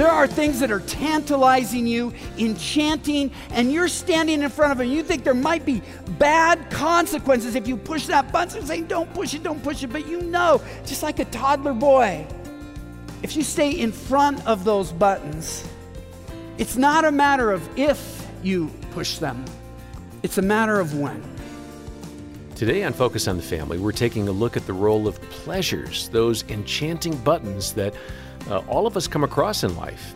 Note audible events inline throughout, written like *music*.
There are things that are tantalizing you, enchanting, and you're standing in front of them. You think there might be bad consequences if you push that button. saying, don't push it, don't push it. But you know, just like a toddler boy, if you stay in front of those buttons, it's not a matter of if you push them, it's a matter of when. Today on Focus on the Family, we're taking a look at the role of pleasures, those enchanting buttons that uh, all of us come across in life.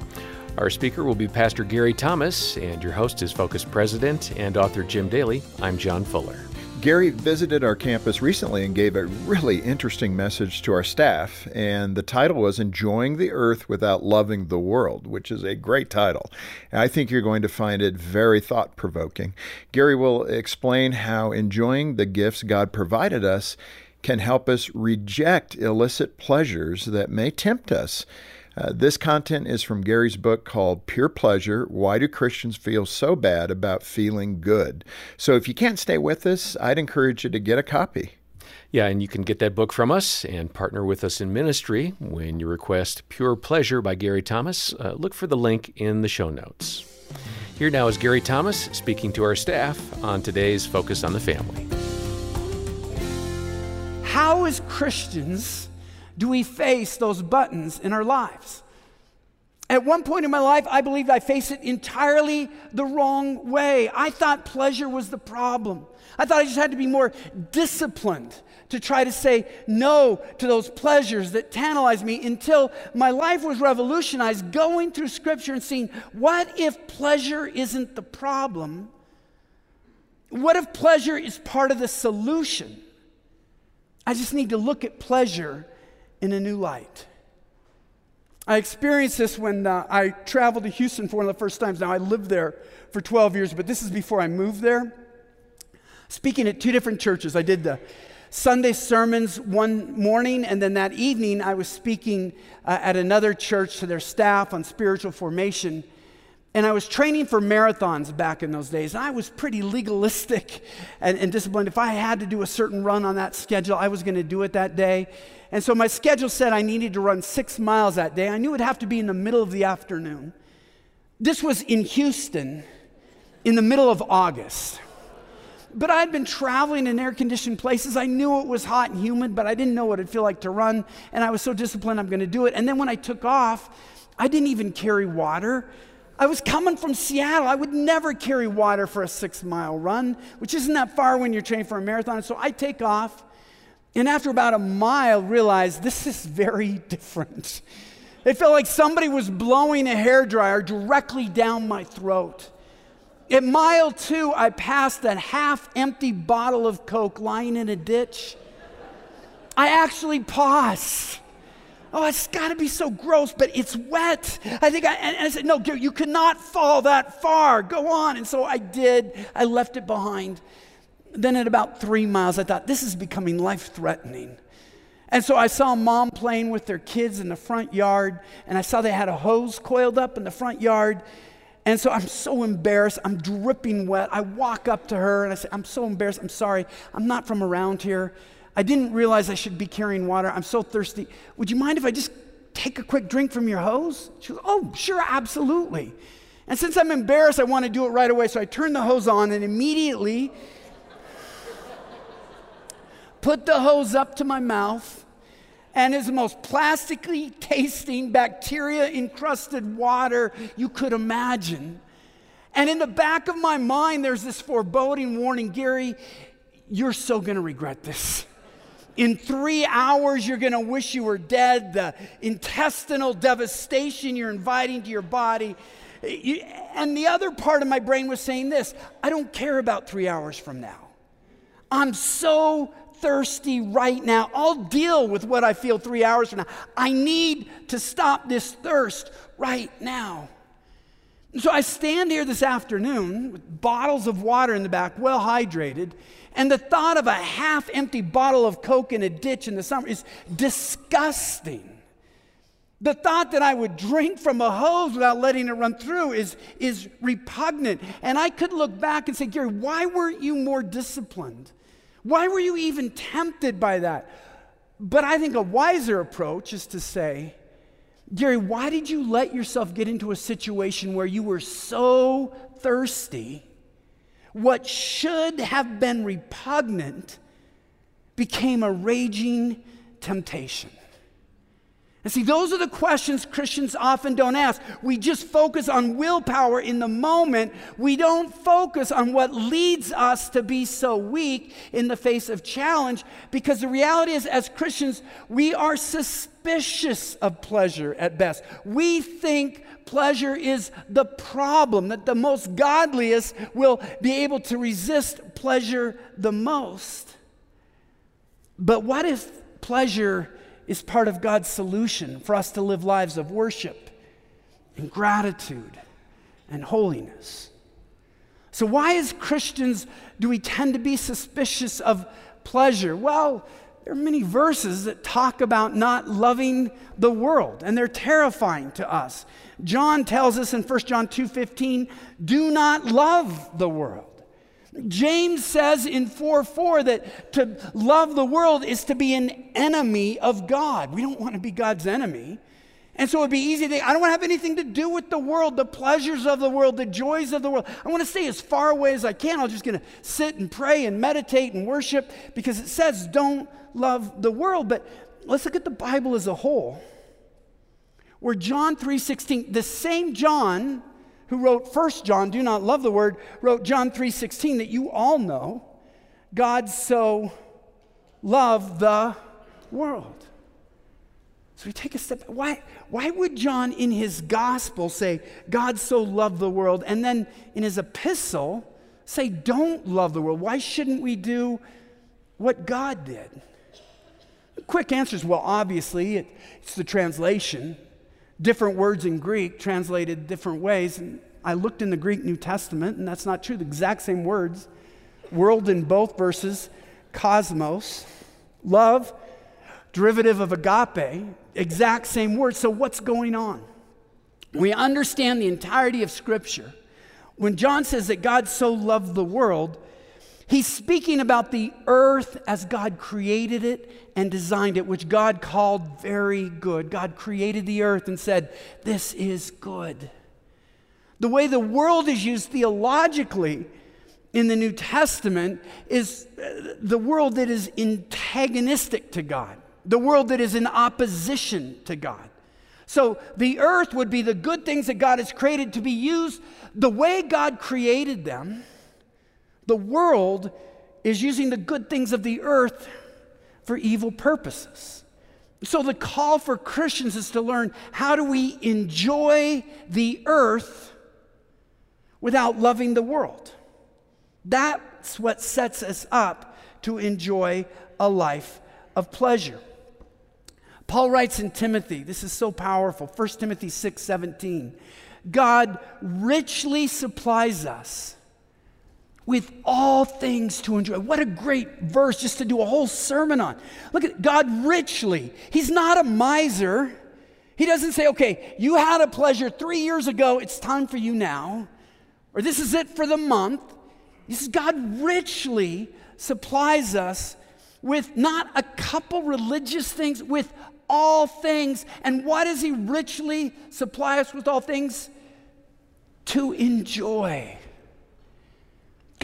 Our speaker will be Pastor Gary Thomas, and your host is Focus President and author Jim Daly. I'm John Fuller. Gary visited our campus recently and gave a really interesting message to our staff, and the title was Enjoying the Earth Without Loving the World, which is a great title. And I think you're going to find it very thought provoking. Gary will explain how enjoying the gifts God provided us can help us reject illicit pleasures that may tempt us. Uh, this content is from Gary's book called Pure Pleasure Why Do Christians Feel So Bad About Feeling Good? So if you can't stay with us, I'd encourage you to get a copy. Yeah, and you can get that book from us and partner with us in ministry when you request Pure Pleasure by Gary Thomas. Uh, look for the link in the show notes. Here now is Gary Thomas speaking to our staff on today's Focus on the Family. How, as Christians, do we face those buttons in our lives? At one point in my life, I believed I faced it entirely the wrong way. I thought pleasure was the problem. I thought I just had to be more disciplined to try to say no to those pleasures that tantalized me until my life was revolutionized going through scripture and seeing what if pleasure isn't the problem? What if pleasure is part of the solution? I just need to look at pleasure in a new light. I experienced this when uh, I traveled to Houston for one of the first times. Now, I lived there for 12 years, but this is before I moved there. Speaking at two different churches, I did the Sunday sermons one morning, and then that evening I was speaking uh, at another church to their staff on spiritual formation. And I was training for marathons back in those days. I was pretty legalistic and, and disciplined. If I had to do a certain run on that schedule, I was going to do it that day. And so my schedule said I needed to run six miles that day. I knew it would have to be in the middle of the afternoon. This was in Houston in the middle of August. But I'd been traveling in air conditioned places. I knew it was hot and humid, but I didn't know what it'd feel like to run. And I was so disciplined, I'm going to do it. And then when I took off, I didn't even carry water. I was coming from Seattle. I would never carry water for a six mile run, which isn't that far when you're training for a marathon. So I take off. And after about a mile, realize this is very *laughs* different. It felt like somebody was blowing a hair dryer directly down my throat. At mile two, I passed a half empty bottle of Coke lying in a ditch. I actually paused. Oh, it's got to be so gross, but it's wet. I think I, and I said, No, you cannot fall that far. Go on. And so I did. I left it behind. Then at about three miles, I thought, this is becoming life threatening. And so I saw mom playing with their kids in the front yard, and I saw they had a hose coiled up in the front yard. And so I'm so embarrassed. I'm dripping wet. I walk up to her and I say, I'm so embarrassed. I'm sorry. I'm not from around here. I didn't realize I should be carrying water. I'm so thirsty. Would you mind if I just take a quick drink from your hose? She goes, Oh, sure, absolutely. And since I'm embarrassed, I want to do it right away. So I turn the hose on, and immediately put the hose up to my mouth, and it's the most plastically tasting, bacteria encrusted water you could imagine. And in the back of my mind, there's this foreboding warning Gary, you're so going to regret this. In three hours, you're going to wish you were dead. The intestinal devastation you're inviting to your body. And the other part of my brain was saying this I don't care about three hours from now. I'm so thirsty right now. I'll deal with what I feel three hours from now. I need to stop this thirst right now. So I stand here this afternoon with bottles of water in the back, well hydrated, and the thought of a half empty bottle of Coke in a ditch in the summer is disgusting. The thought that I would drink from a hose without letting it run through is, is repugnant. And I could look back and say, Gary, why weren't you more disciplined? Why were you even tempted by that? But I think a wiser approach is to say, Gary, why did you let yourself get into a situation where you were so thirsty? What should have been repugnant became a raging temptation. And see, those are the questions Christians often don't ask. We just focus on willpower in the moment. We don't focus on what leads us to be so weak in the face of challenge because the reality is, as Christians, we are suspicious of pleasure at best. We think pleasure is the problem, that the most godliest will be able to resist pleasure the most. But what if pleasure is part of God's solution for us to live lives of worship and gratitude and holiness. So, why, as Christians, do we tend to be suspicious of pleasure? Well, there are many verses that talk about not loving the world, and they're terrifying to us. John tells us in 1 John 2:15, "Do not love the world." James says in 4 4 that to love the world is to be an enemy of God. We don't want to be God's enemy. And so it'd be easy to think, I don't want to have anything to do with the world, the pleasures of the world, the joys of the world. I want to stay as far away as I can. I'm just going to sit and pray and meditate and worship because it says don't love the world. But let's look at the Bible as a whole. Where John 3:16, the same John who wrote First John, do not love the word, wrote John 3:16 that you all know. God so loved the world. So we take a step. Why, why would John in his gospel say, God so loved the world, and then in his epistle say, don't love the world? Why shouldn't we do what God did? Quick answer is well, obviously, it, it's the translation different words in Greek translated different ways. And I looked in the Greek New Testament, and that's not true. The exact same words. World in both verses, cosmos, love, derivative of agape, exact same word. So, what's going on? We understand the entirety of Scripture. When John says that God so loved the world, He's speaking about the earth as God created it and designed it, which God called very good. God created the earth and said, This is good. The way the world is used theologically in the New Testament is uh, the world that is antagonistic to God, the world that is in opposition to God. So the earth would be the good things that God has created to be used the way God created them the world is using the good things of the earth for evil purposes. So the call for Christians is to learn how do we enjoy the earth without loving the world. That's what sets us up to enjoy a life of pleasure. Paul writes in Timothy, this is so powerful, 1 Timothy 6 17. God richly supplies us with all things to enjoy. What a great verse just to do a whole sermon on. Look at God richly. He's not a miser. He doesn't say, okay, you had a pleasure three years ago, it's time for you now, or this is it for the month. He says, God richly supplies us with not a couple religious things, with all things. And why does He richly supply us with all things? To enjoy.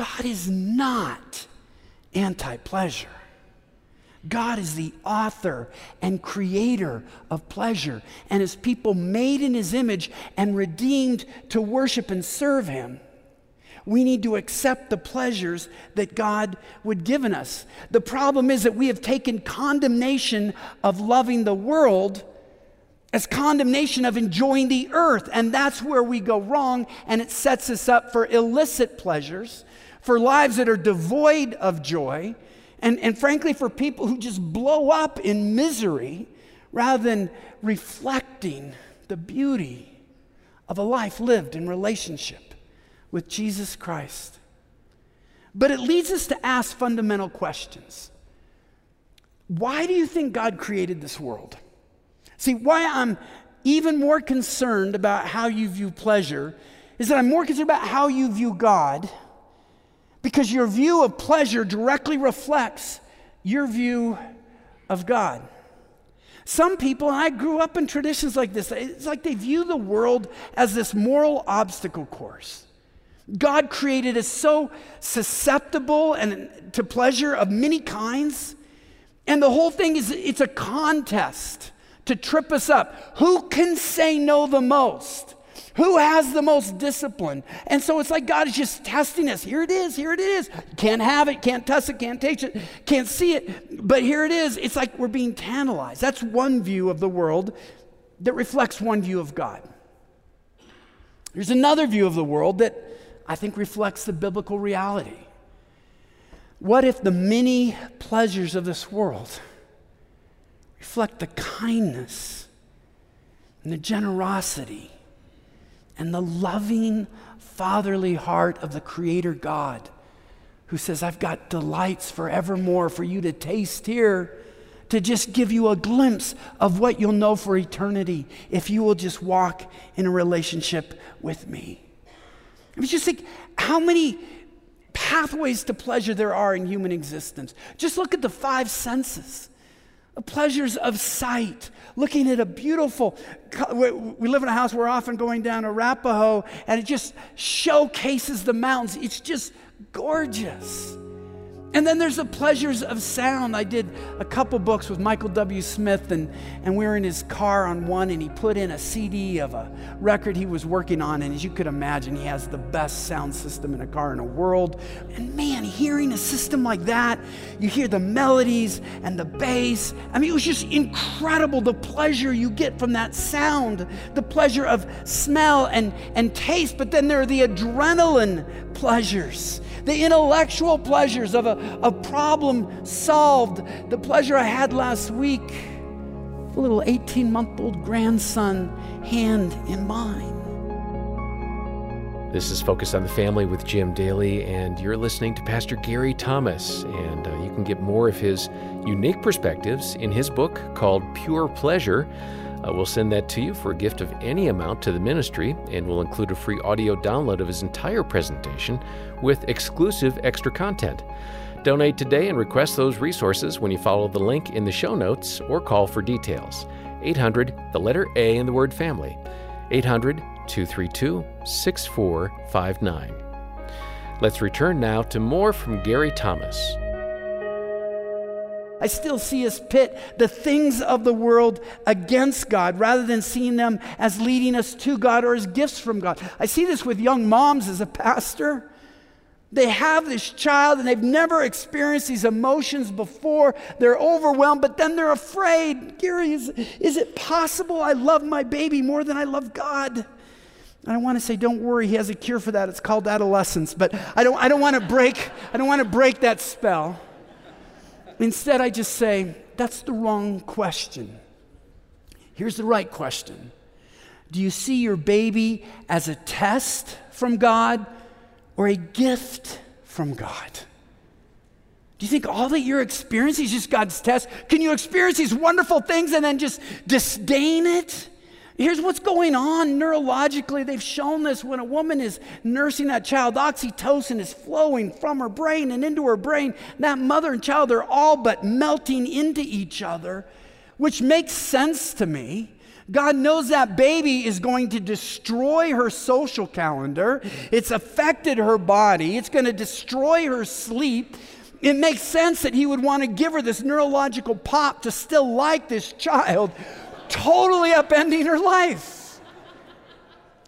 God is not anti pleasure. God is the author and creator of pleasure, and his people made in his image and redeemed to worship and serve him. We need to accept the pleasures that God would given us. The problem is that we have taken condemnation of loving the world as condemnation of enjoying the earth, and that's where we go wrong, and it sets us up for illicit pleasures for lives that are devoid of joy, and, and frankly, for people who just blow up in misery rather than reflecting the beauty of a life lived in relationship with Jesus Christ. But it leads us to ask fundamental questions. Why do you think God created this world? See, why I'm even more concerned about how you view pleasure is that I'm more concerned about how you view God because your view of pleasure directly reflects your view of God. Some people, I grew up in traditions like this, it's like they view the world as this moral obstacle course. God created us so susceptible and to pleasure of many kinds. And the whole thing is it's a contest to trip us up. Who can say no the most? Who has the most discipline? And so it's like God is just testing us. Here it is, here it is. Can't have it, can't touch it, can't taste it, can't see it. But here it is. It's like we're being tantalized. That's one view of the world that reflects one view of God. There's another view of the world that I think reflects the biblical reality. What if the many pleasures of this world reflect the kindness and the generosity and the loving, fatherly heart of the Creator God who says, I've got delights forevermore for you to taste here, to just give you a glimpse of what you'll know for eternity if you will just walk in a relationship with me. I mean, just think how many pathways to pleasure there are in human existence. Just look at the five senses. The pleasures of sight, looking at a beautiful, we live in a house, we're often going down Arapahoe, and it just showcases the mountains. It's just gorgeous. And then there's the pleasures of sound. I did a couple books with Michael W. Smith, and, and we were in his car on one, and he put in a CD of a record he was working on. And as you could imagine, he has the best sound system in a car in the world. And man, hearing a system like that, you hear the melodies and the bass. I mean, it was just incredible the pleasure you get from that sound, the pleasure of smell and, and taste. But then there are the adrenaline pleasures the intellectual pleasures of a, a problem solved, the pleasure I had last week, a little 18 month old grandson, hand in mine. This is Focus on the Family with Jim Daly, and you're listening to Pastor Gary Thomas. And uh, you can get more of his unique perspectives in his book called Pure Pleasure. Uh, we'll send that to you for a gift of any amount to the ministry, and we'll include a free audio download of his entire presentation with exclusive extra content. Donate today and request those resources when you follow the link in the show notes or call for details. 800, the letter A in the word family. 800 232 6459. Let's return now to more from Gary Thomas. I still see us pit the things of the world against God rather than seeing them as leading us to God or as gifts from God. I see this with young moms as a pastor. They have this child and they've never experienced these emotions before. They're overwhelmed, but then they're afraid. Gary, is, is it possible I love my baby more than I love God? And I want to say, don't worry, he has a cure for that. It's called adolescence. But I don't, I don't want to break, I don't want to break that spell. Instead, I just say, that's the wrong question. Here's the right question Do you see your baby as a test from God or a gift from God? Do you think all that you're experiencing is just God's test? Can you experience these wonderful things and then just disdain it? Here's what's going on neurologically. They've shown this when a woman is nursing that child, oxytocin is flowing from her brain and into her brain. That mother and child are all but melting into each other, which makes sense to me. God knows that baby is going to destroy her social calendar. It's affected her body. It's going to destroy her sleep. It makes sense that he would want to give her this neurological pop to still like this child, totally upending her life.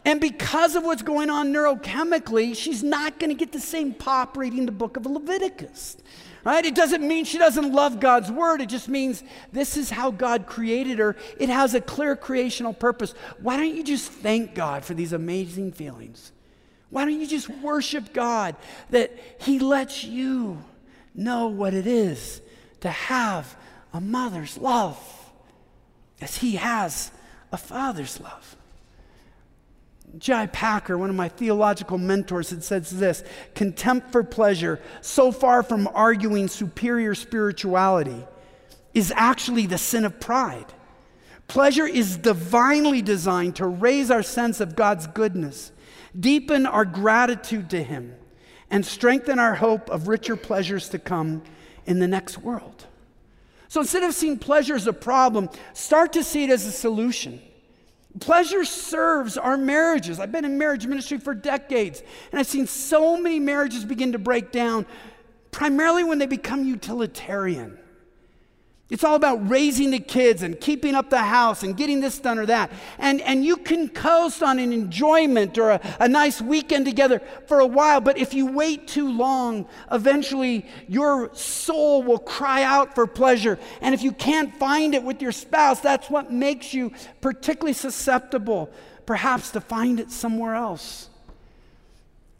And because of what's going on neurochemically, she's not going to get the same pop reading the book of Leviticus. Right? It doesn't mean she doesn't love God's word. It just means this is how God created her. It has a clear creational purpose. Why don't you just thank God for these amazing feelings? Why don't you just worship God that He lets you know what it is to have a mother's love as He has a father's love? J.I. Packer, one of my theological mentors, had said this contempt for pleasure, so far from arguing superior spirituality, is actually the sin of pride. Pleasure is divinely designed to raise our sense of God's goodness, deepen our gratitude to Him, and strengthen our hope of richer pleasures to come in the next world. So instead of seeing pleasure as a problem, start to see it as a solution. Pleasure serves our marriages. I've been in marriage ministry for decades, and I've seen so many marriages begin to break down, primarily when they become utilitarian. It's all about raising the kids and keeping up the house and getting this done or that. And, and you can coast on an enjoyment or a, a nice weekend together for a while, but if you wait too long, eventually your soul will cry out for pleasure. And if you can't find it with your spouse, that's what makes you particularly susceptible, perhaps, to find it somewhere else.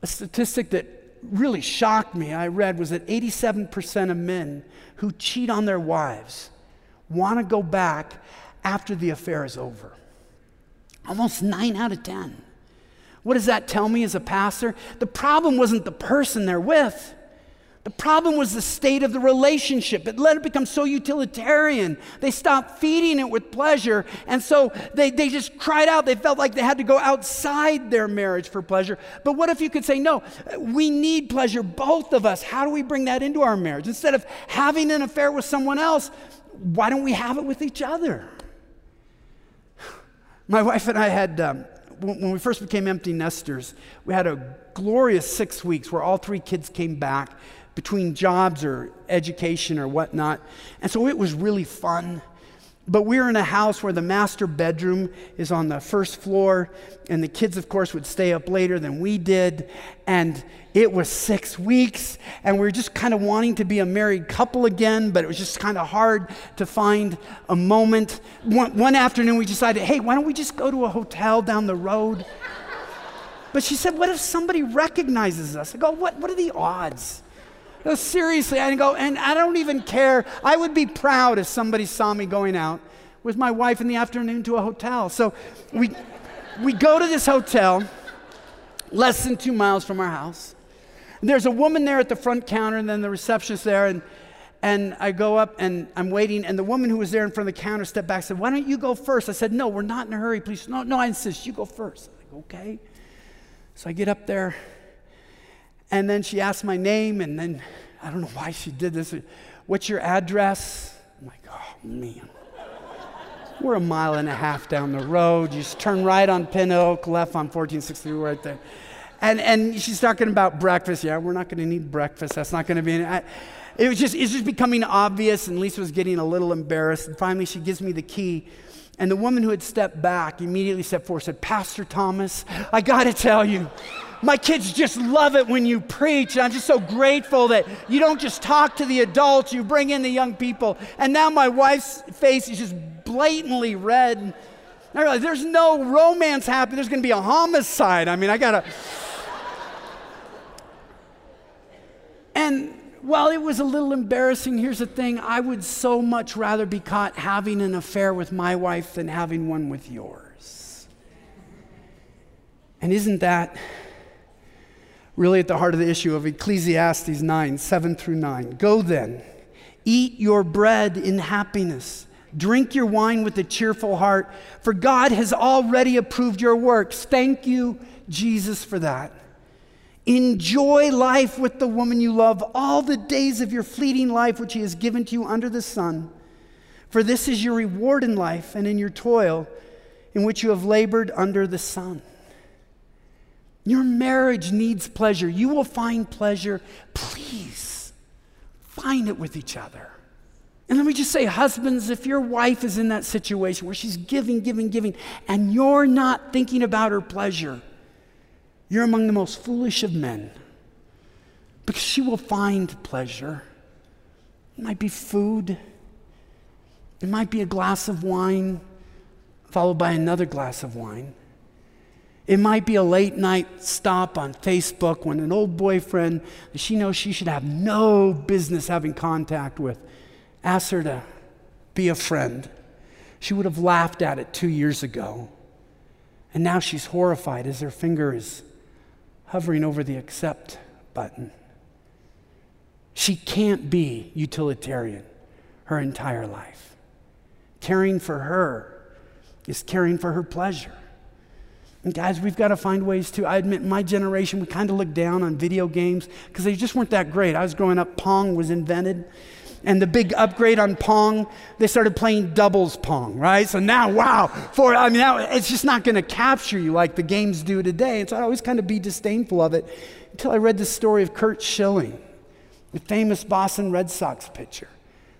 A statistic that really shocked me, I read, was that 87% of men who cheat on their wives want to go back after the affair is over. Almost nine out of 10. What does that tell me as a pastor? The problem wasn't the person they're with. The problem was the state of the relationship. It let it become so utilitarian. They stopped feeding it with pleasure. And so they, they just cried out. They felt like they had to go outside their marriage for pleasure. But what if you could say, no, we need pleasure, both of us. How do we bring that into our marriage? Instead of having an affair with someone else, why don't we have it with each other? *sighs* My wife and I had, um, when we first became empty nesters, we had a glorious six weeks where all three kids came back between jobs or education or whatnot. And so it was really fun. But we were in a house where the master bedroom is on the first floor, and the kids, of course, would stay up later than we did. And it was six weeks, and we were just kind of wanting to be a married couple again, but it was just kind of hard to find a moment. One, one afternoon, we decided, hey, why don't we just go to a hotel down the road? But she said, what if somebody recognizes us? I go, what, what are the odds? No, seriously, I go, and I don't even care. I would be proud if somebody saw me going out with my wife in the afternoon to a hotel. So we, we go to this hotel, less than two miles from our house. There's a woman there at the front counter, and then the receptionist there, and and I go up and I'm waiting, and the woman who was there in front of the counter stepped back and said, Why don't you go first? I said, No, we're not in a hurry, please. No, no, I insist, you go first. I'm like, okay. So I get up there, and then she asked my name, and then I don't know why she did this. What's your address? I'm like, oh man. We're a mile and a half down the road. You just turn right on Pin Oak, left on 1463, right there. And, and she's talking about breakfast. Yeah, we're not going to need breakfast. That's not going to be. Any, I, it was just, it's just becoming obvious, and Lisa was getting a little embarrassed. And finally, she gives me the key. And the woman who had stepped back immediately stepped forward and said, Pastor Thomas, I got to tell you, my kids just love it when you preach. And I'm just so grateful that you don't just talk to the adults, you bring in the young people. And now my wife's face is just blatantly red. And I realize there's no romance happening. There's going to be a homicide. I mean, I got to. And while it was a little embarrassing, here's the thing I would so much rather be caught having an affair with my wife than having one with yours. And isn't that really at the heart of the issue of Ecclesiastes 9 7 through 9. Go then, eat your bread in happiness, drink your wine with a cheerful heart, for God has already approved your works. Thank you, Jesus, for that. Enjoy life with the woman you love all the days of your fleeting life, which He has given to you under the sun. For this is your reward in life and in your toil, in which you have labored under the sun. Your marriage needs pleasure. You will find pleasure. Please find it with each other. And let me just say, husbands, if your wife is in that situation where she's giving, giving, giving, and you're not thinking about her pleasure, you're among the most foolish of men because she will find pleasure. It might be food, it might be a glass of wine, followed by another glass of wine. It might be a late night stop on Facebook when an old boyfriend that she knows she should have no business having contact with asks her to be a friend. She would have laughed at it two years ago. And now she's horrified as her finger is hovering over the accept button. She can't be utilitarian her entire life. Caring for her is caring for her pleasure. And guys, we've got to find ways to. I admit, my generation, we kind of looked down on video games because they just weren't that great. I was growing up, Pong was invented. And the big upgrade on Pong, they started playing doubles Pong, right? So now, wow, for I mean, now it's just not going to capture you like the games do today. And so I always kind of be disdainful of it until I read the story of Curt Schilling, the famous Boston Red Sox pitcher.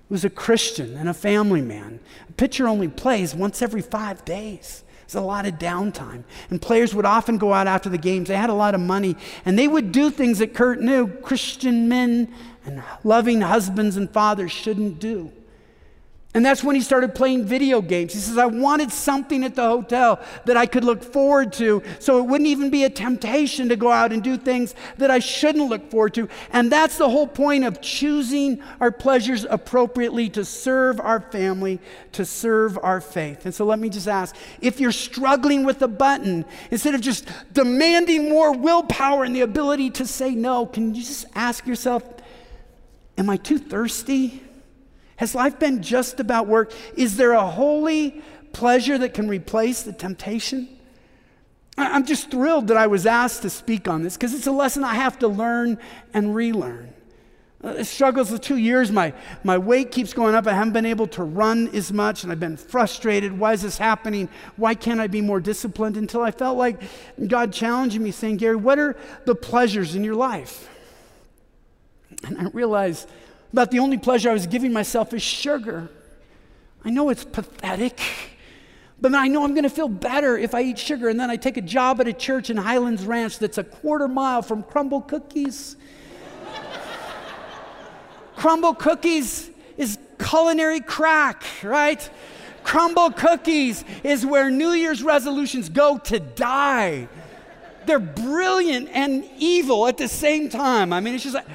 He was a Christian and a family man. A pitcher only plays once every five days. There's a lot of downtime. And players would often go out after the games. They had a lot of money. And they would do things that Curt knew Christian men and loving husbands and fathers shouldn't do. And that's when he started playing video games. He says, I wanted something at the hotel that I could look forward to so it wouldn't even be a temptation to go out and do things that I shouldn't look forward to. And that's the whole point of choosing our pleasures appropriately to serve our family, to serve our faith. And so let me just ask if you're struggling with a button, instead of just demanding more willpower and the ability to say no, can you just ask yourself, Am I too thirsty? Has life been just about work? Is there a holy pleasure that can replace the temptation? I'm just thrilled that I was asked to speak on this because it's a lesson I have to learn and relearn. Uh, struggles of two years, my, my weight keeps going up. I haven't been able to run as much, and I've been frustrated. Why is this happening? Why can't I be more disciplined? Until I felt like God challenging me, saying, Gary, what are the pleasures in your life? And I realized about the only pleasure I was giving myself is sugar. I know it's pathetic, but I know I'm going to feel better if I eat sugar. And then I take a job at a church in Highlands Ranch that's a quarter mile from Crumbl Cookies. *laughs* Crumbl Cookies is culinary crack, right? Crumbl Cookies is where New Year's resolutions go to die. They're brilliant and evil at the same time. I mean, it's just like,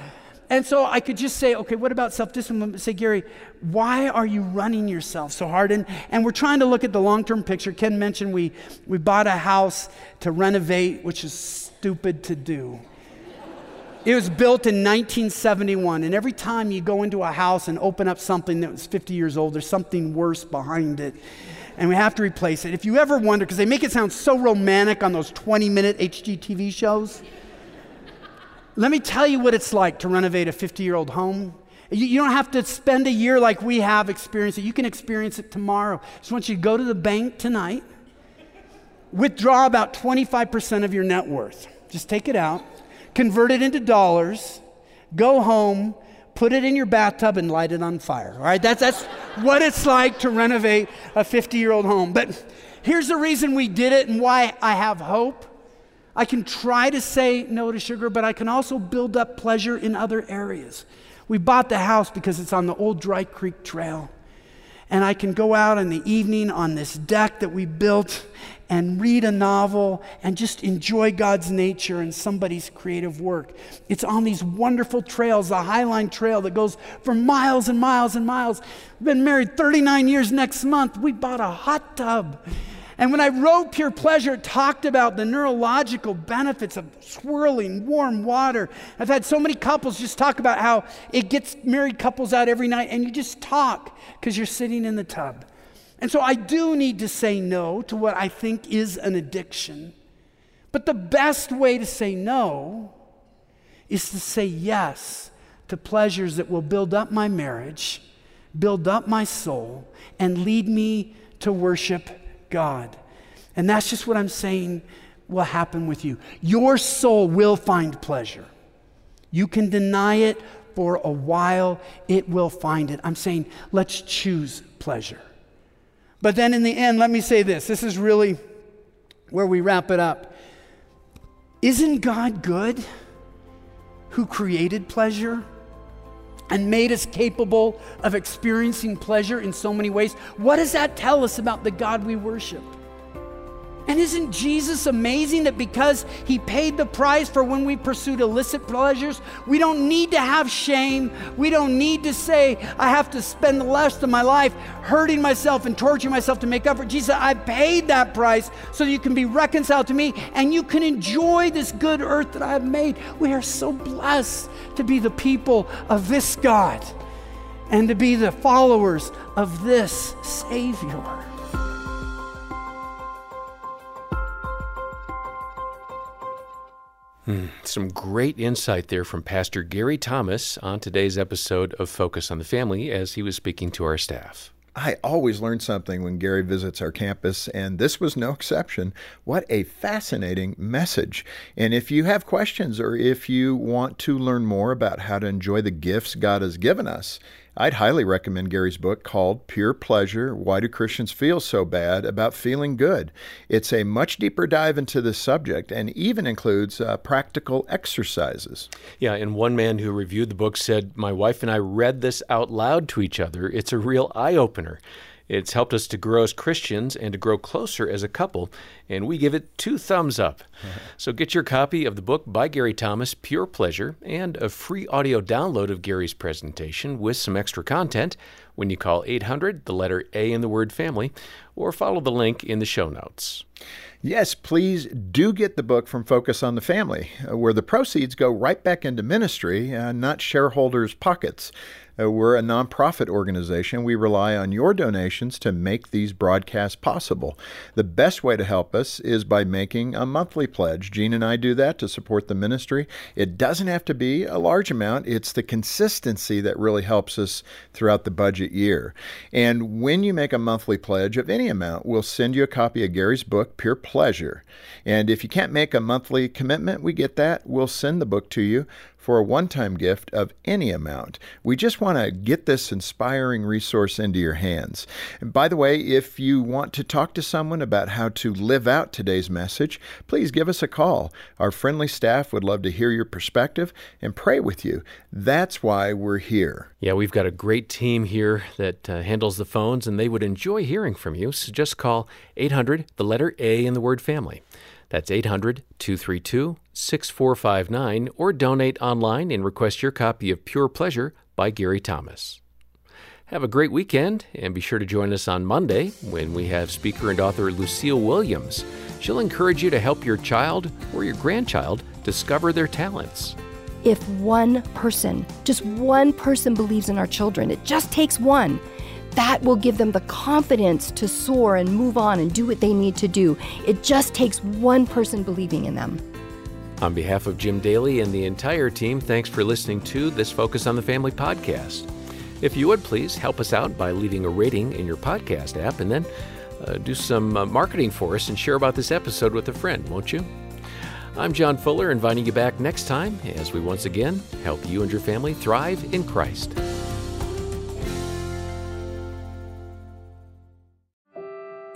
and so I could just say, okay, what about self discipline? Say, Gary, why are you running yourself so hard? And, and we're trying to look at the long term picture. Ken mentioned we, we bought a house to renovate, which is stupid to do. It was built in 1971, and every time you go into a house and open up something that was 50 years old, there's something worse behind it, and we have to replace it. If you ever wonder, because they make it sound so romantic on those 20 minute HGTV shows, let me tell you what it's like to renovate a 50 year old home. You, you, don't have to spend a year like we have experienced it. You can experience it tomorrow. Just want you to go to the bank tonight, withdraw about 25% of your net worth. Just take it out, convert it into dollars, go home, put it in your bathtub, and light it on fire. All right? That's, that's what it's like to renovate a 50 year old home. But here's the reason we did it and why I have hope. I can try to say no to sugar, but I can also build up pleasure in other areas. We bought the house because it's on the old Dry Creek Trail. And I can go out in the evening on this deck that we built and read a novel and just enjoy God's nature and somebody's creative work. It's on these wonderful trails, the Highline Trail that goes for miles and miles and miles. We've been married 39 years next month. We bought a hot tub and when I wrote Pure Pleasure, it talked about the neurological benefits of swirling warm water. I've had so many couples just talk about how it gets married couples out every night and you just talk because you're sitting in the tub. And so I do need to say no to what I think is an addiction. But the best way to say no is to say yes to pleasures that will build up my marriage, build up my soul, and lead me to worship God. And that's just what I'm saying will happen with you. Your soul will find pleasure. You can deny it for a while, it will find it. I'm saying, let's choose pleasure. But then in the end, let me say this this is really where we wrap it up. Isn't God good who created pleasure? And made us capable of experiencing pleasure in so many ways. What does that tell us about the God we worship? And isn't Jesus amazing that because he paid the price for when we pursued illicit pleasures, we don't need to have shame. We don't need to say, I have to spend the rest of my life hurting myself and torturing myself to make up for it. Jesus, I paid that price so you can be reconciled to me and you can enjoy this good earth that I have made. We are so blessed to be the people of this God and to be the followers of this Savior. Mm, some great insight there from Pastor Gary Thomas on today's episode of Focus on the Family as he was speaking to our staff. I always learn something when Gary visits our campus, and this was no exception. What a fascinating message. And if you have questions or if you want to learn more about how to enjoy the gifts God has given us, I'd highly recommend Gary's book called Pure Pleasure Why Do Christians Feel So Bad About Feeling Good? It's a much deeper dive into this subject and even includes uh, practical exercises. Yeah, and one man who reviewed the book said, My wife and I read this out loud to each other. It's a real eye opener. It's helped us to grow as Christians and to grow closer as a couple, and we give it two thumbs up. *laughs* So get your copy of the book by Gary Thomas, Pure Pleasure, and a free audio download of Gary's presentation with some extra content when you call 800, the letter A in the word family, or follow the link in the show notes. Yes, please do get the book from Focus on the Family, uh, where the proceeds go right back into ministry, uh, not shareholders' pockets. Uh, we're a nonprofit organization. We rely on your donations to make these broadcasts possible. The best way to help us is by making a monthly pledge. Gene and I do that to support the ministry. It doesn't have to be a large amount, it's the consistency that really helps us throughout the budget year. And when you make a monthly pledge of any amount, we'll send you a copy of Gary's book, Pure Pleasure. And if you can't make a monthly commitment, we get that. We'll send the book to you for a one time gift of any amount. We just want to get this inspiring resource into your hands. And by the way, if you want to talk to someone about how to live out today's message, please give us a call. Our friendly staff would love to hear your perspective and pray with you. That's why we're here. Yeah, we've got a great team here that uh, handles the phones, and they would enjoy hearing from you. So just call 800, the letter A in the word family. That's 800 232 6459 or donate online and request your copy of Pure Pleasure by Gary Thomas. Have a great weekend and be sure to join us on Monday when we have speaker and author Lucille Williams. She'll encourage you to help your child or your grandchild discover their talents. If one person, just one person believes in our children, it just takes one that will give them the confidence to soar and move on and do what they need to do. It just takes one person believing in them. On behalf of Jim Daly and the entire team, thanks for listening to this Focus on the Family podcast. If you would please help us out by leaving a rating in your podcast app and then uh, do some uh, marketing for us and share about this episode with a friend, won't you? I'm John Fuller, inviting you back next time as we once again help you and your family thrive in Christ.